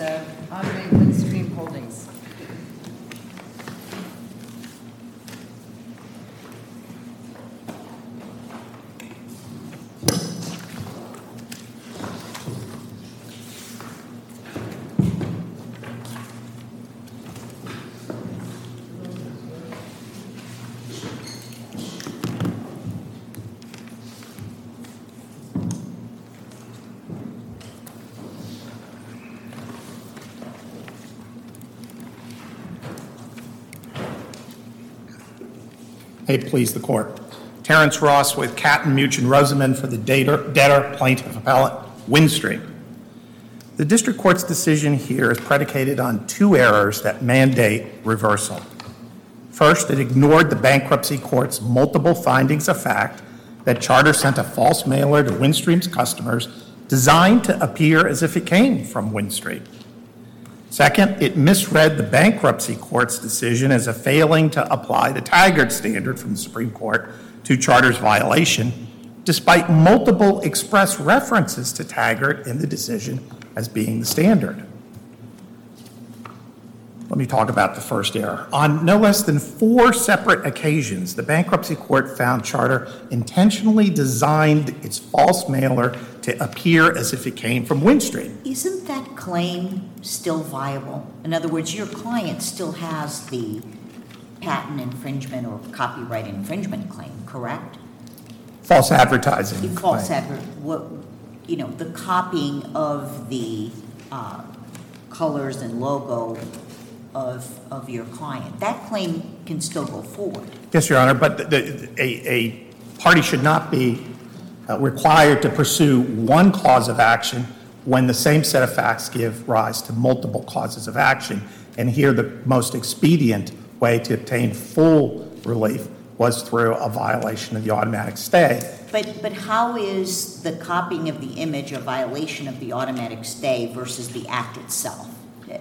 uh, In re Windstream Holdings. May it please the court. Terrence Ross with Katten, and Rosenman for the debtor plaintiff appellant, Windstream. The district court's decision here is predicated on two errors that mandate reversal. First, it ignored the bankruptcy court's multiple findings of fact that Charter sent a false mailer to Windstream's customers designed to appear as if it came from Windstream. Second, it misread the bankruptcy court's decision as a failing to apply the Taggart standard from the Supreme Court to Charter's violation, despite multiple express references to Taggart in the decision as being the standard. Let me talk about the first error. On no less than four separate occasions, the bankruptcy court found Charter intentionally designed its false mailer to appear as if it came from Windstream. Isn't that claim still viable? In other words, your client still has the patent infringement or copyright infringement claim, correct? False advertising. False claim. advert, what, you know, the copying of the uh, colors and logo of, of your client. That claim can still go forward. Yes, Your Honor, but the- the- a, a party should not be Uh, required to pursue one cause of action when the same set of facts give rise to multiple causes of action. And here, the most expedient way to obtain full relief was through a violation of the automatic stay. But, but how is the copying of the image a violation of the automatic stay versus the act itself?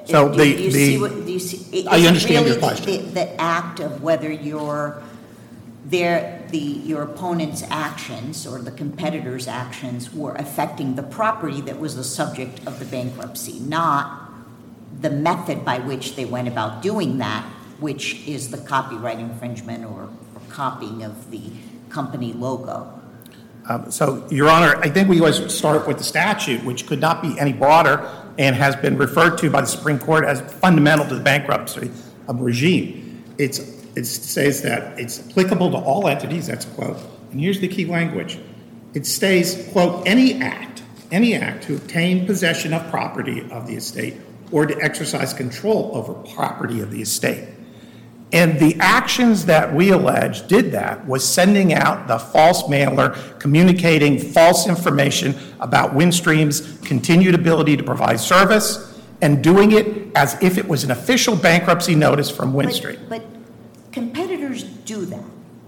So Do- the- do you see what- do you see- I understand your really the- question. The, the act of whether you're their, the, your opponent's actions or the competitor's actions were affecting the property that was the subject of the bankruptcy, not the method by which they went about doing that, which is the copyright infringement or or copying of the company logo. Um, So, Your Honor, I think we always start with the statute, which could not be any broader and has been referred to by the Supreme Court as fundamental to the bankruptcy um, regime. It's, it says that it's applicable to all entities, that's a quote, and here's the key language. It states, quote, "Any act, any act to obtain possession of property of the estate or to exercise control over property of the estate." And the actions that we allege did that was sending out the false mailer, communicating false information about Windstream's continued ability to provide service, and doing it as if it was an official bankruptcy notice from Windstream. But that.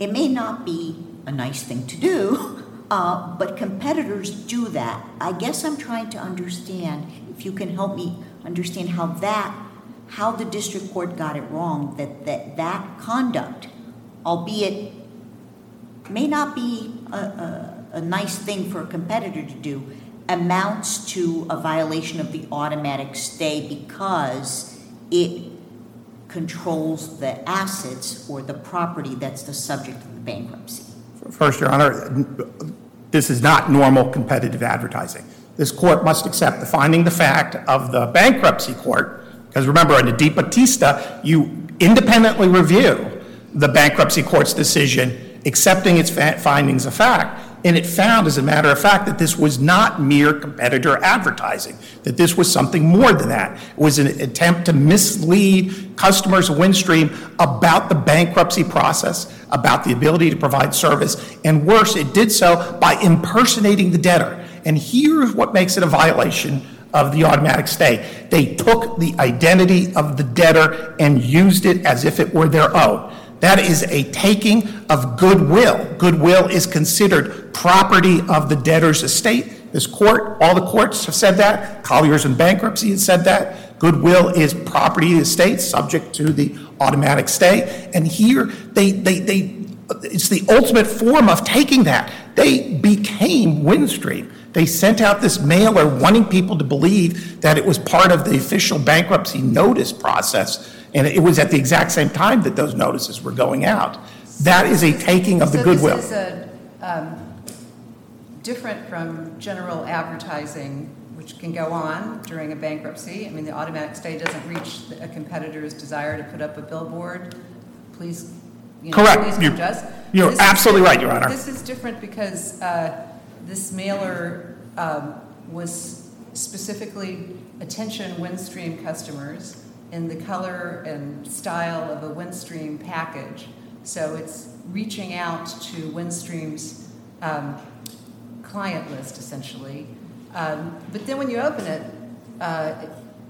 It may not be a nice thing to do, uh, but competitors do that. I guess I'm trying to understand, if you can help me understand how that, how the district court got it wrong, that, that that conduct, albeit may not be a, a, a nice thing for a competitor to do, amounts to a violation of the automatic stay because it controls the assets or the property that's the subject of the bankruptcy. First, Your Honor, this is not normal competitive advertising. This court must accept the finding the fact of the bankruptcy court, because remember, under Di Batista, you independently review the bankruptcy court's decision, accepting its findings of fact, and it found, as a matter of fact, that this was not mere competitor advertising, that this was something more than that. It was an attempt to mislead customers of Windstream about the bankruptcy process, about the ability to provide service, and worse, it did so by impersonating the debtor. And here's what makes it a violation of the automatic stay. They took the identity of the debtor and used it as if it were their own. That is a taking of goodwill. Goodwill is considered property of the debtor's estate. This court, all the courts have said that. Collier's in bankruptcy has said that. Goodwill is property of the estate, subject to the automatic stay. And here, they, they, they, it's the ultimate form of taking that. They became Windstream. They sent out this mailer wanting people to believe that it was part of the official bankruptcy notice process, and it was at the exact same time that those notices were going out. That is a taking of the goodwill. So this is a, um, different from general advertising, which can go on during a bankruptcy. I mean, the automatic stay doesn't reach a competitor's desire to put up a billboard. Please, you know, Correct. please come You're- to us. you're absolutely right, Your Honor. This is different because uh, this mailer um, was specifically attention Windstream customers in the color and style of a Windstream package. So it's reaching out to Windstream's um, client list essentially. Um, but then when you open it, uh,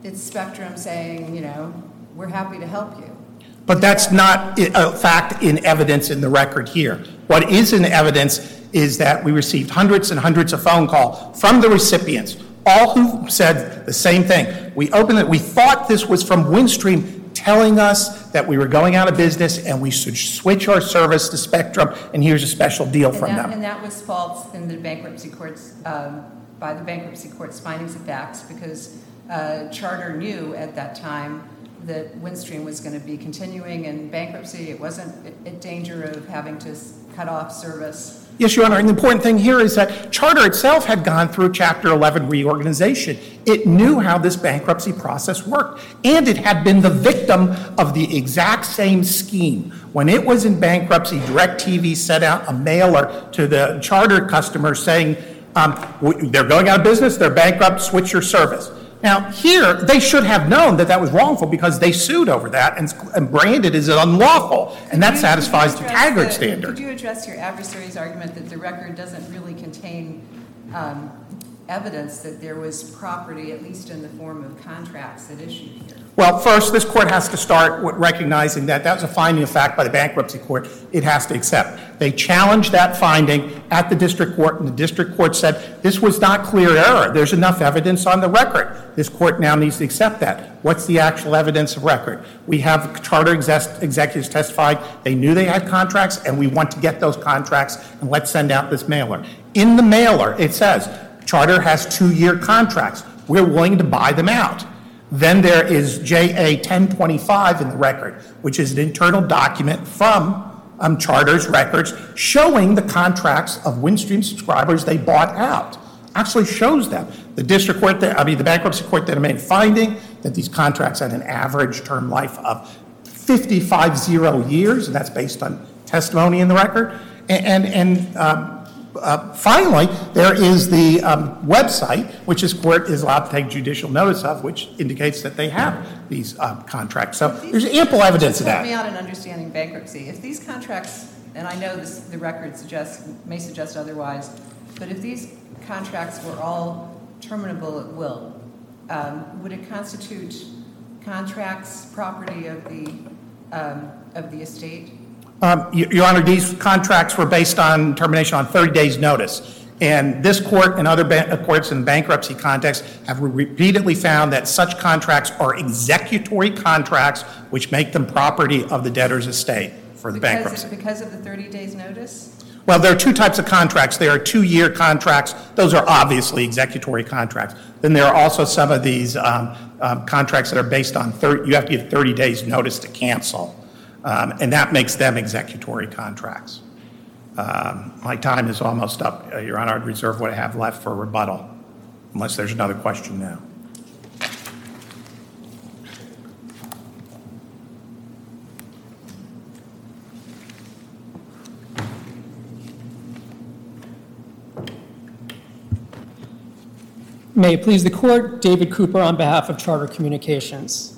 it's Spectrum saying, you know, we're happy to help you. But that's not a fact in evidence in the record here. What is in evidence is that we received hundreds and hundreds of phone calls from the recipients, all who said the same thing. We opened it, we thought this was from Windstream telling us that we were going out of business and we should switch our service to Spectrum, and here's a special deal And from that, them. and that was false in the bankruptcy courts, um, by the bankruptcy court's findings of facts, because uh, Charter knew at that time that Windstream was going to be continuing in bankruptcy. It wasn't in danger of having to s- cut off service. Yes, Your Honor, and the important thing here is that Charter itself had gone through Chapter 11 reorganization. It knew how this bankruptcy process worked, and it had been the victim of the exact same scheme. When it was in bankruptcy, DirecTV sent out a mailer to the Charter customers saying, um, they're going out of business, they're bankrupt, switch your service. Now, here, they should have known that that was wrongful because they sued over that and and branded as unlawful, and that satisfies the Taggart standard. Could you address your adversary's argument that the record doesn't really contain um, evidence that there was property, at least in the form of contracts, at issue here? Well, first, this court has to start with recognizing that that was a finding of fact by the bankruptcy court. It has to accept. They challenged that finding at the district court, and the district court said this was not clear error. There's enough evidence on the record. This court now needs to accept that. What's the actual evidence of record? We have charter exec- executives testifying they knew they had contracts, and we want to get those contracts, and let's send out this mailer. In the mailer, it says charter has two-year contracts. We're willing to buy them out. Then there is JA 1025 in the record, which is an internal document from um, Charter's records showing the contracts of Windstream subscribers they bought out. Actually shows them. The district court, that, I mean, the bankruptcy court then made finding that these contracts had an average term life of 55 zero years, and that's based on testimony in the record. And, and, and um, uh, Finally, there is the um, website, which this court is allowed to take judicial notice of, which indicates that they have these uh, contracts. So there's ample evidence of Just help me that. out in understanding bankruptcy. If these contracts, and I know this, the record suggests, may suggest otherwise, but if these contracts were all terminable at will, um, would it constitute contracts, property of the, um, of the estate? Um, Your Honor, these contracts were based on termination on 30 days' notice. And this court and other ban- courts in bankruptcy context have repeatedly found that such contracts are executory contracts which make them property of the debtor's estate for the Because- bankruptcy. Because of the 30 days notice? Well, there are two types of contracts. There are two-year contracts. Those are obviously executory contracts. Then there are also some of these um, um, contracts that are based on 30, you have to give 30 days' notice to cancel. Um, And that makes them executory contracts. Um, My time is almost up, Uh, Your Honor. I'd reserve what I have left for rebuttal, unless there's another question now. May it please the court, David Cooper on behalf of Charter Communications.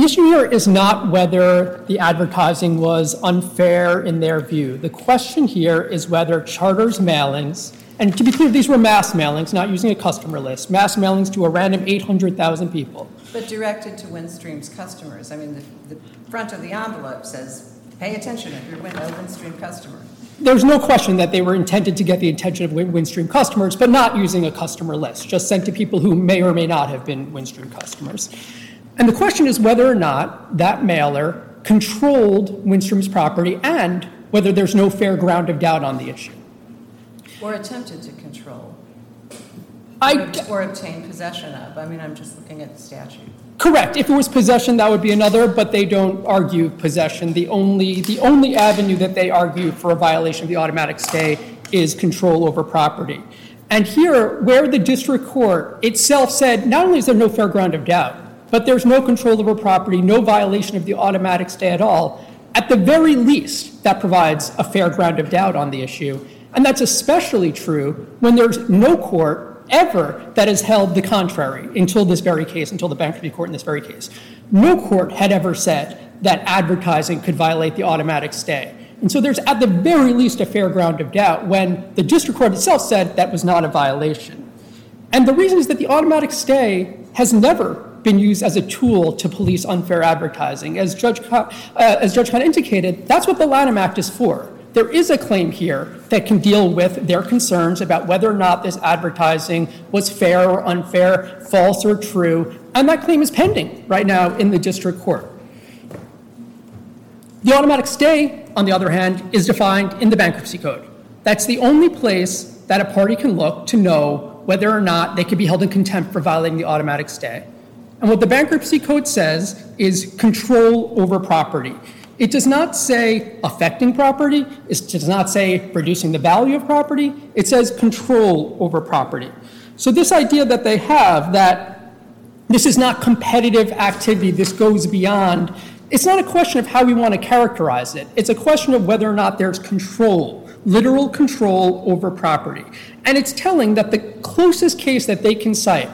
The issue here is not whether the advertising was unfair in their view. The question here is whether Charter's mailings, and to be clear, these were mass mailings, not using a customer list, mass mailings to a random 800,000 people. But directed to Windstream's customers. I mean, the, the front of the envelope says, pay attention if you're a Windstream customer. There's no question that they were intended to get the attention of Windstream customers, but not using a customer list, just sent to people who may or may not have been Windstream customers. And the question is whether or not that mailer controlled Windstream's property and whether there's no fair ground of doubt on the issue. Or attempted to control. I, Or obtain possession of. I mean, I'm just looking at the statute. Correct. If it was possession, that would be another, but they don't argue possession. The only, the only avenue that they argue for a violation of the automatic stay is control over property. And here, where the district court itself said, not only is there no fair ground of doubt, but there's no control over property, no violation of the automatic stay at all, at the very least, that provides a fair ground of doubt on the issue. And that's especially true when there's no court ever that has held the contrary until this very case, until the bankruptcy court in this very case. No court had ever said that advertising could violate the automatic stay. And so there's at the very least a fair ground of doubt when the district court itself said that was not a violation. And the reason is that the automatic stay has never been used as a tool to police unfair advertising. As Judge, uh, as Judge Kahn indicated, that's what the Lanham Act is for. There is a claim here that can deal with their concerns about whether or not this advertising was fair or unfair, false or true, and that claim is pending right now in the district court. The automatic stay, on the other hand, is defined in the bankruptcy code. That's the only place that a party can look to know whether or not they can be held in contempt for violating the automatic stay. And what the bankruptcy code says is control over property. It does not say affecting property, it does not say reducing the value of property, it says control over property. So, this idea that they have that this is not competitive activity, this goes beyond, it's not a question of how we want to characterize it. It's a question of whether or not there's control, literal control over property. And it's telling that the closest case that they can cite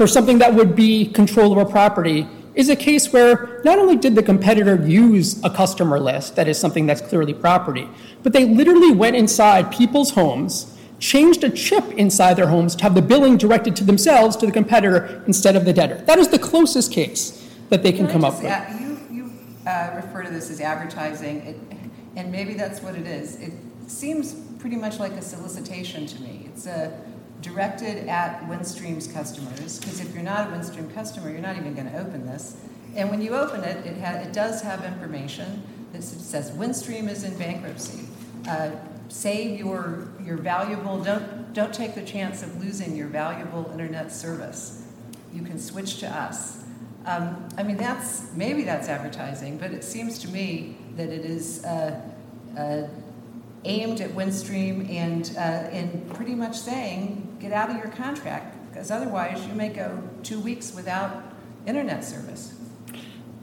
for something that would be control over property is a case where not only did the competitor use a customer list, that is something that's clearly property, but they literally went inside people's homes, changed a chip inside their homes to have the billing directed to themselves, to the competitor, instead of the debtor. That is the closest case that they can I come up with. a- You, you uh, refer to this as advertising, it- and maybe that's what it is. It seems pretty much like a solicitation to me. It's uh, directed at Windstream's customers, because if you're not a Windstream customer, you're not even going to open this. And when you open it, it, ha- it does have information that says Windstream is in bankruptcy. Uh, Save your, your valuable, don't, don't take the chance of losing your valuable internet service. You can switch to us. Um, I mean, that's, maybe that's advertising, but it seems to me that it is uh, uh, aimed at Windstream and, uh, and pretty much saying, get out of your contract, because otherwise you may go two weeks without internet service.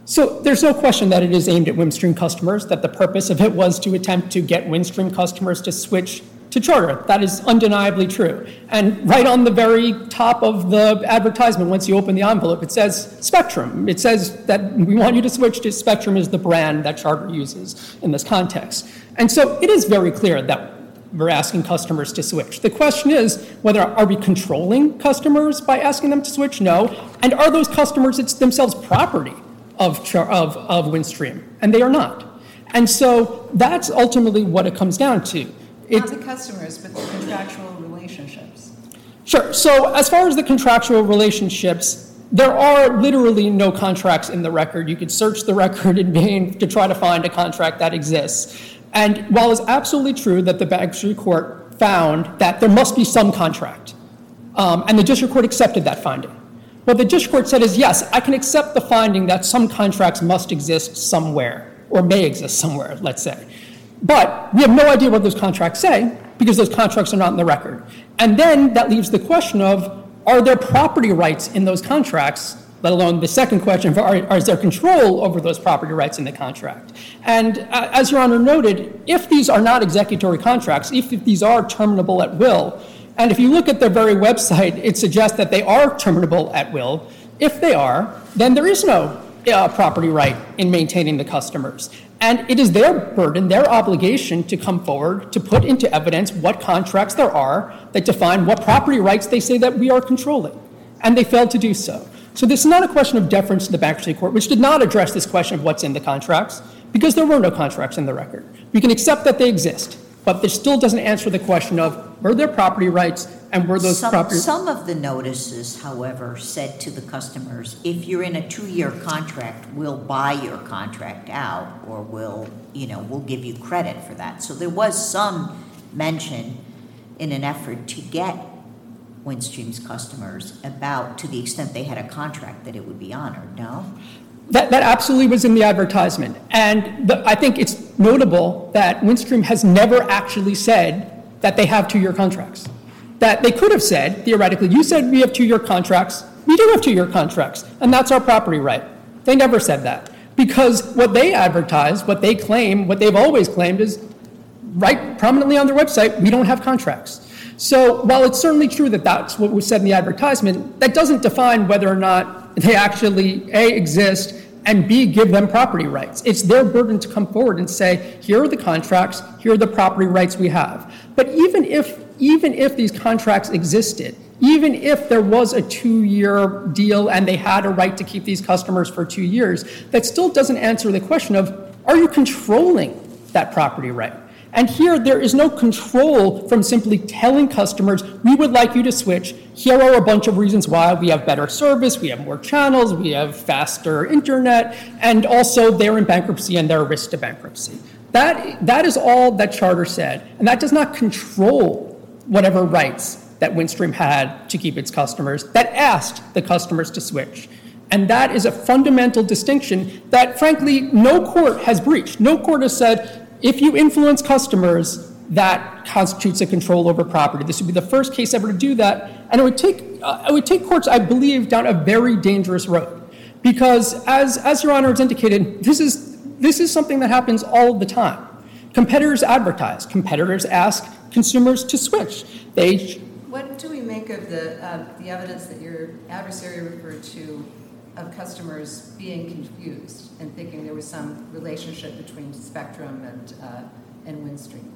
So there's no question that it is aimed at Windstream customers, that the purpose of it was to attempt to get Windstream customers to switch to Charter. That is undeniably true. And right on the very top of the advertisement, once you open the envelope, it says Spectrum. It says that we want you to switch to Spectrum is the brand that Charter uses in this context. And so it is very clear that we're asking customers to switch. The question is whether are we controlling customers by asking them to switch? No. And are those customers themselves property of, of, of Windstream? And they are not. And so that's ultimately what it comes down to. It- Not the customers, but the contractual relationships. Sure. So as far as the contractual relationships, there are literally no contracts in the record. You could search the record in vain to try to find a contract that exists. And while it's absolutely true that the bankruptcy court found that there must be some contract, um, and the district court accepted that finding. What the district court said is, yes, I can accept the finding that some contracts must exist somewhere, or may exist somewhere, let's say. But we have no idea what those contracts say because those contracts are not in the record. And then that leaves the question of are there property rights in those contracts, let alone the second question of are, is there control over those property rights in the contract? And uh, as Your Honor noted, if these are not executory contracts, if if these are terminable at will, and if you look at their very website, it suggests that they are terminable at will. If they are, then there is no uh, property right in maintaining the customers. And it is their burden, their obligation to come forward to put into evidence what contracts there are that define what property rights they say that we are controlling. And they failed to do so. So this is not a question of deference to the bankruptcy court, which did not address this question of what's in the contracts, because there were no contracts in the record. We can accept that they exist, but this still doesn't answer the question of were there property rights and were those Some, property some of the notices, however, said to the customers, if you're in a two-year contract, we'll buy your contract out, or we'll, you know, we'll give you credit for that. So there was some mention in an effort to get Windstream's customers about, to the extent they had a contract, that it would be honored, no? That, that absolutely was in the advertisement. And the, I think it's notable that Windstream has never actually said that they have two year contracts. That they could have said, theoretically, you said we have two year contracts. We do have two year contracts, and that's our property right. They never said that. Because what they advertise, what they claim, what they've always claimed is right prominently on their website, we don't have contracts. So while it's certainly true that that's what was said in the advertisement, that doesn't define whether or not they actually, A, exist, and B, give them property rights. It's their burden to come forward and say, here are the contracts, here are the property rights we have. But even if, even if these contracts existed, even if there was a two-year deal and they had a right to keep these customers for two years, that still doesn't answer the question of, are you controlling that property right? And here, there is no control from simply telling customers, we would like you to switch. Here are a bunch of reasons why. We have better service, we have more channels, we have faster internet, and also they're in bankruptcy and they're a risk to bankruptcy. That, that is all that Charter said. And that does not control whatever rights that Windstream had to keep its customers, that asked the customers to switch. And that is a fundamental distinction that, frankly, no court has breached. No court has said, if you influence customers, that constitutes a control over property. This would be the first case ever to do that, and it would take uh, it would take courts, I believe, down a very dangerous road, because as as Your Honor has indicated, this is this is something that happens all the time. Competitors advertise. Competitors ask consumers to switch. They What do we make of the, uh, the evidence that your adversary referred to of customers being confused and thinking there was some relationship between Spectrum and, uh, and Windstream?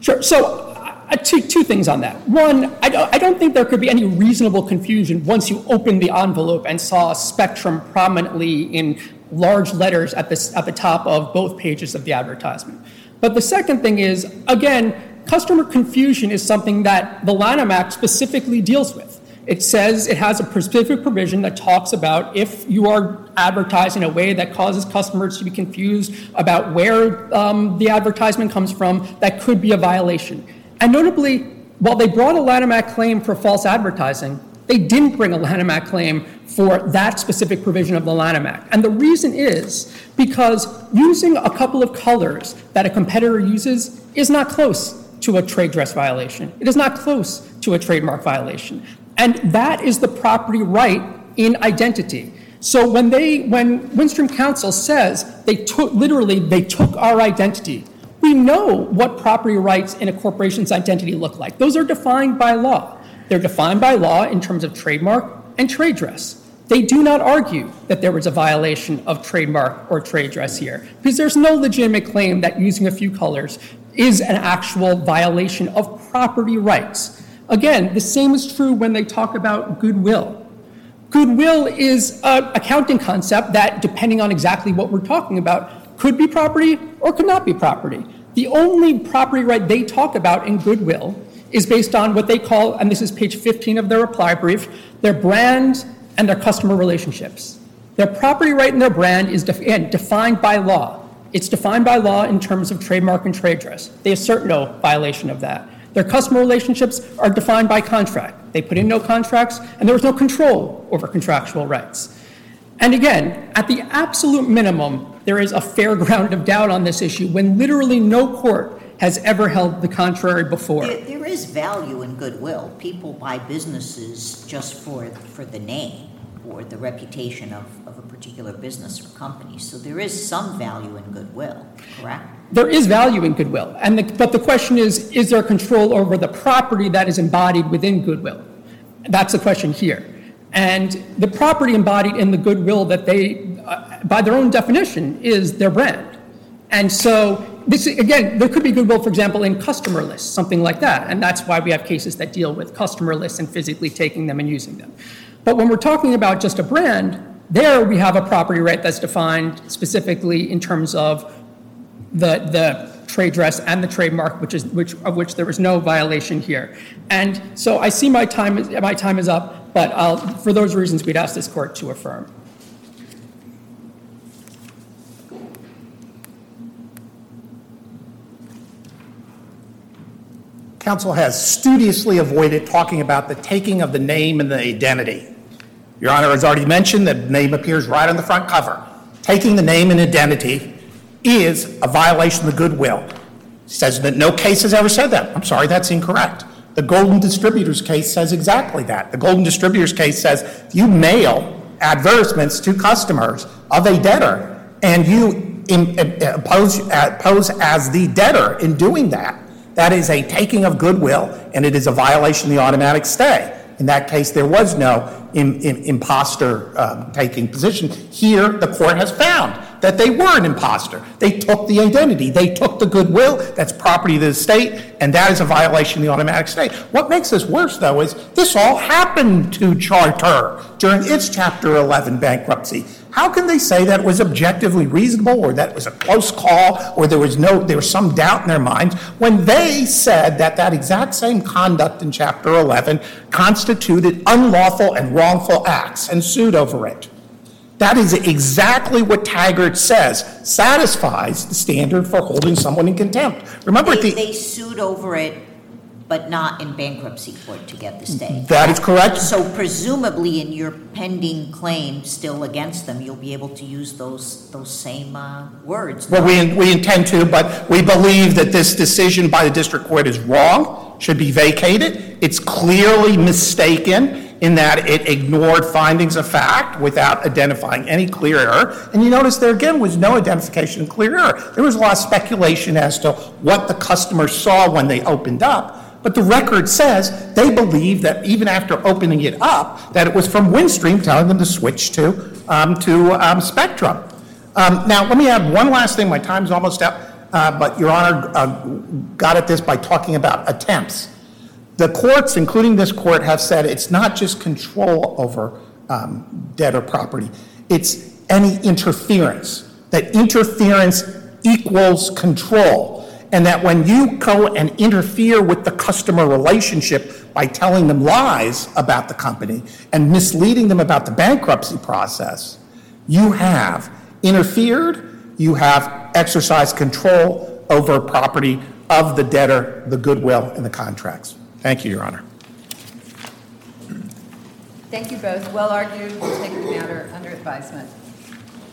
Sure. So, uh, two, two things on that. One, I don't, I don't think there could be any reasonable confusion once you opened the envelope and saw Spectrum prominently in large letters at the, at the top of both pages of the advertisement. But the second thing is, again, customer confusion is something that the Lanham Act specifically deals with. It says it has a specific provision that talks about if you are advertising in a way that causes customers to be confused about where um, the advertisement comes from, that could be a violation. And notably, while they brought a Lanham Act claim for false advertising, they didn't bring a Lanham Act claim for that specific provision of the Lanham Act. And the reason is because using a couple of colors that a competitor uses is not close to a trade dress violation. It is not close to a trademark violation. And that is the property right in identity. So when they, when Windstream Counsel says they took, literally, they took our identity, we know what property rights in a corporation's identity look like. Those are defined by law. They're defined by law in terms of trademark and trade dress. They do not argue that there was a violation of trademark or trade dress here because there's no legitimate claim that using a few colors is an actual violation of property rights. Again, the same is true when they talk about goodwill. Goodwill is an accounting concept that, depending on exactly what we're talking about, could be property or could not be property. The only property right they talk about in goodwill is based on what they call, and this is page 15 of their reply brief, their brand and their customer relationships. Their property right and their brand is again, defined by law. It's defined by law in terms of trademark and trade dress. They assert no violation of that. Their customer relationships are defined by contract. They put in no contracts, and there was no control over contractual rights. And again, at the absolute minimum, there is a fair ground of doubt on this issue when literally no court has ever held the contrary before. There, there is value in goodwill. People buy businesses just for, for the name or the reputation of, of a particular business or company. So there is some value in goodwill, correct? There is value in goodwill, and the, but the question is, is there control over the property that is embodied within goodwill? That's the question here. And the property embodied in the goodwill that they, uh, by their own definition, is their brand. And so this, again, there could be goodwill, for example, in customer lists, something like that. And that's why we have cases that deal with customer lists and physically taking them and using them. But when we're talking about just a brand, there we have a property right that's defined specifically in terms of the, the trade dress and the trademark, which is which of which there was no violation here. And so I see my time my time is up, but I'll, for those reasons, we'd ask this court to affirm. counsel has studiously avoided talking about the taking of the name and the identity. Your Honor has already mentioned that name appears right on the front cover. Taking the name and identity is a violation of the goodwill. Says that no case has ever said that. I'm sorry, that's incorrect. The Golden Distributors case says exactly that. The Golden Distributors case says you mail advertisements to customers of a debtor and you uh, uh, pose as the debtor in doing that, that is a taking of goodwill and it is a violation of the automatic stay. In that case, there was no im- im- imposter um, taking position. Here, the court has found that they were an imposter. They took the identity, they took the goodwill, that's property of the state, and that is a violation of the automatic stay. What makes this worse, though, is this all happened to Charter during its Chapter 11 bankruptcy. How can they say that it was objectively reasonable, or that it was a close call, or there was no, there was some doubt in their minds, when they said that that exact same conduct in Chapter 11 constituted unlawful and wrongful acts and sued over it? That is exactly what Taggart says satisfies the standard for holding someone in contempt. Remember, They, the, they sued over it, but not in bankruptcy court to get the stay. that is correct. So presumably in your pending claim still against them, you'll be able to use those, those same, uh, words. Well, we, we intend to, but we believe that this decision by the district court is wrong, should be vacated. It's clearly mistaken in that it ignored findings of fact without identifying any clear error. And you notice there again was no identification of clear error. There was a lot of speculation as to what the customer saw when they opened up. But the record says they believe that even after opening it up, that it was from Windstream telling them to switch to, um, to um, Spectrum. Um, Now, let me add one last thing, my time's almost up, uh, but Your Honor uh, got at this by talking about attempts. The courts, including this court, have said it's not just control over um, debtor property, it's any interference, that interference equals control, and that when you go and interfere with the customer relationship by telling them lies about the company and misleading them about the bankruptcy process, you have interfered, you have exercised control over property of the debtor, the goodwill, and the contracts. Thank you, Your Honor. Thank you both. Well argued. We'll take the matter under advisement.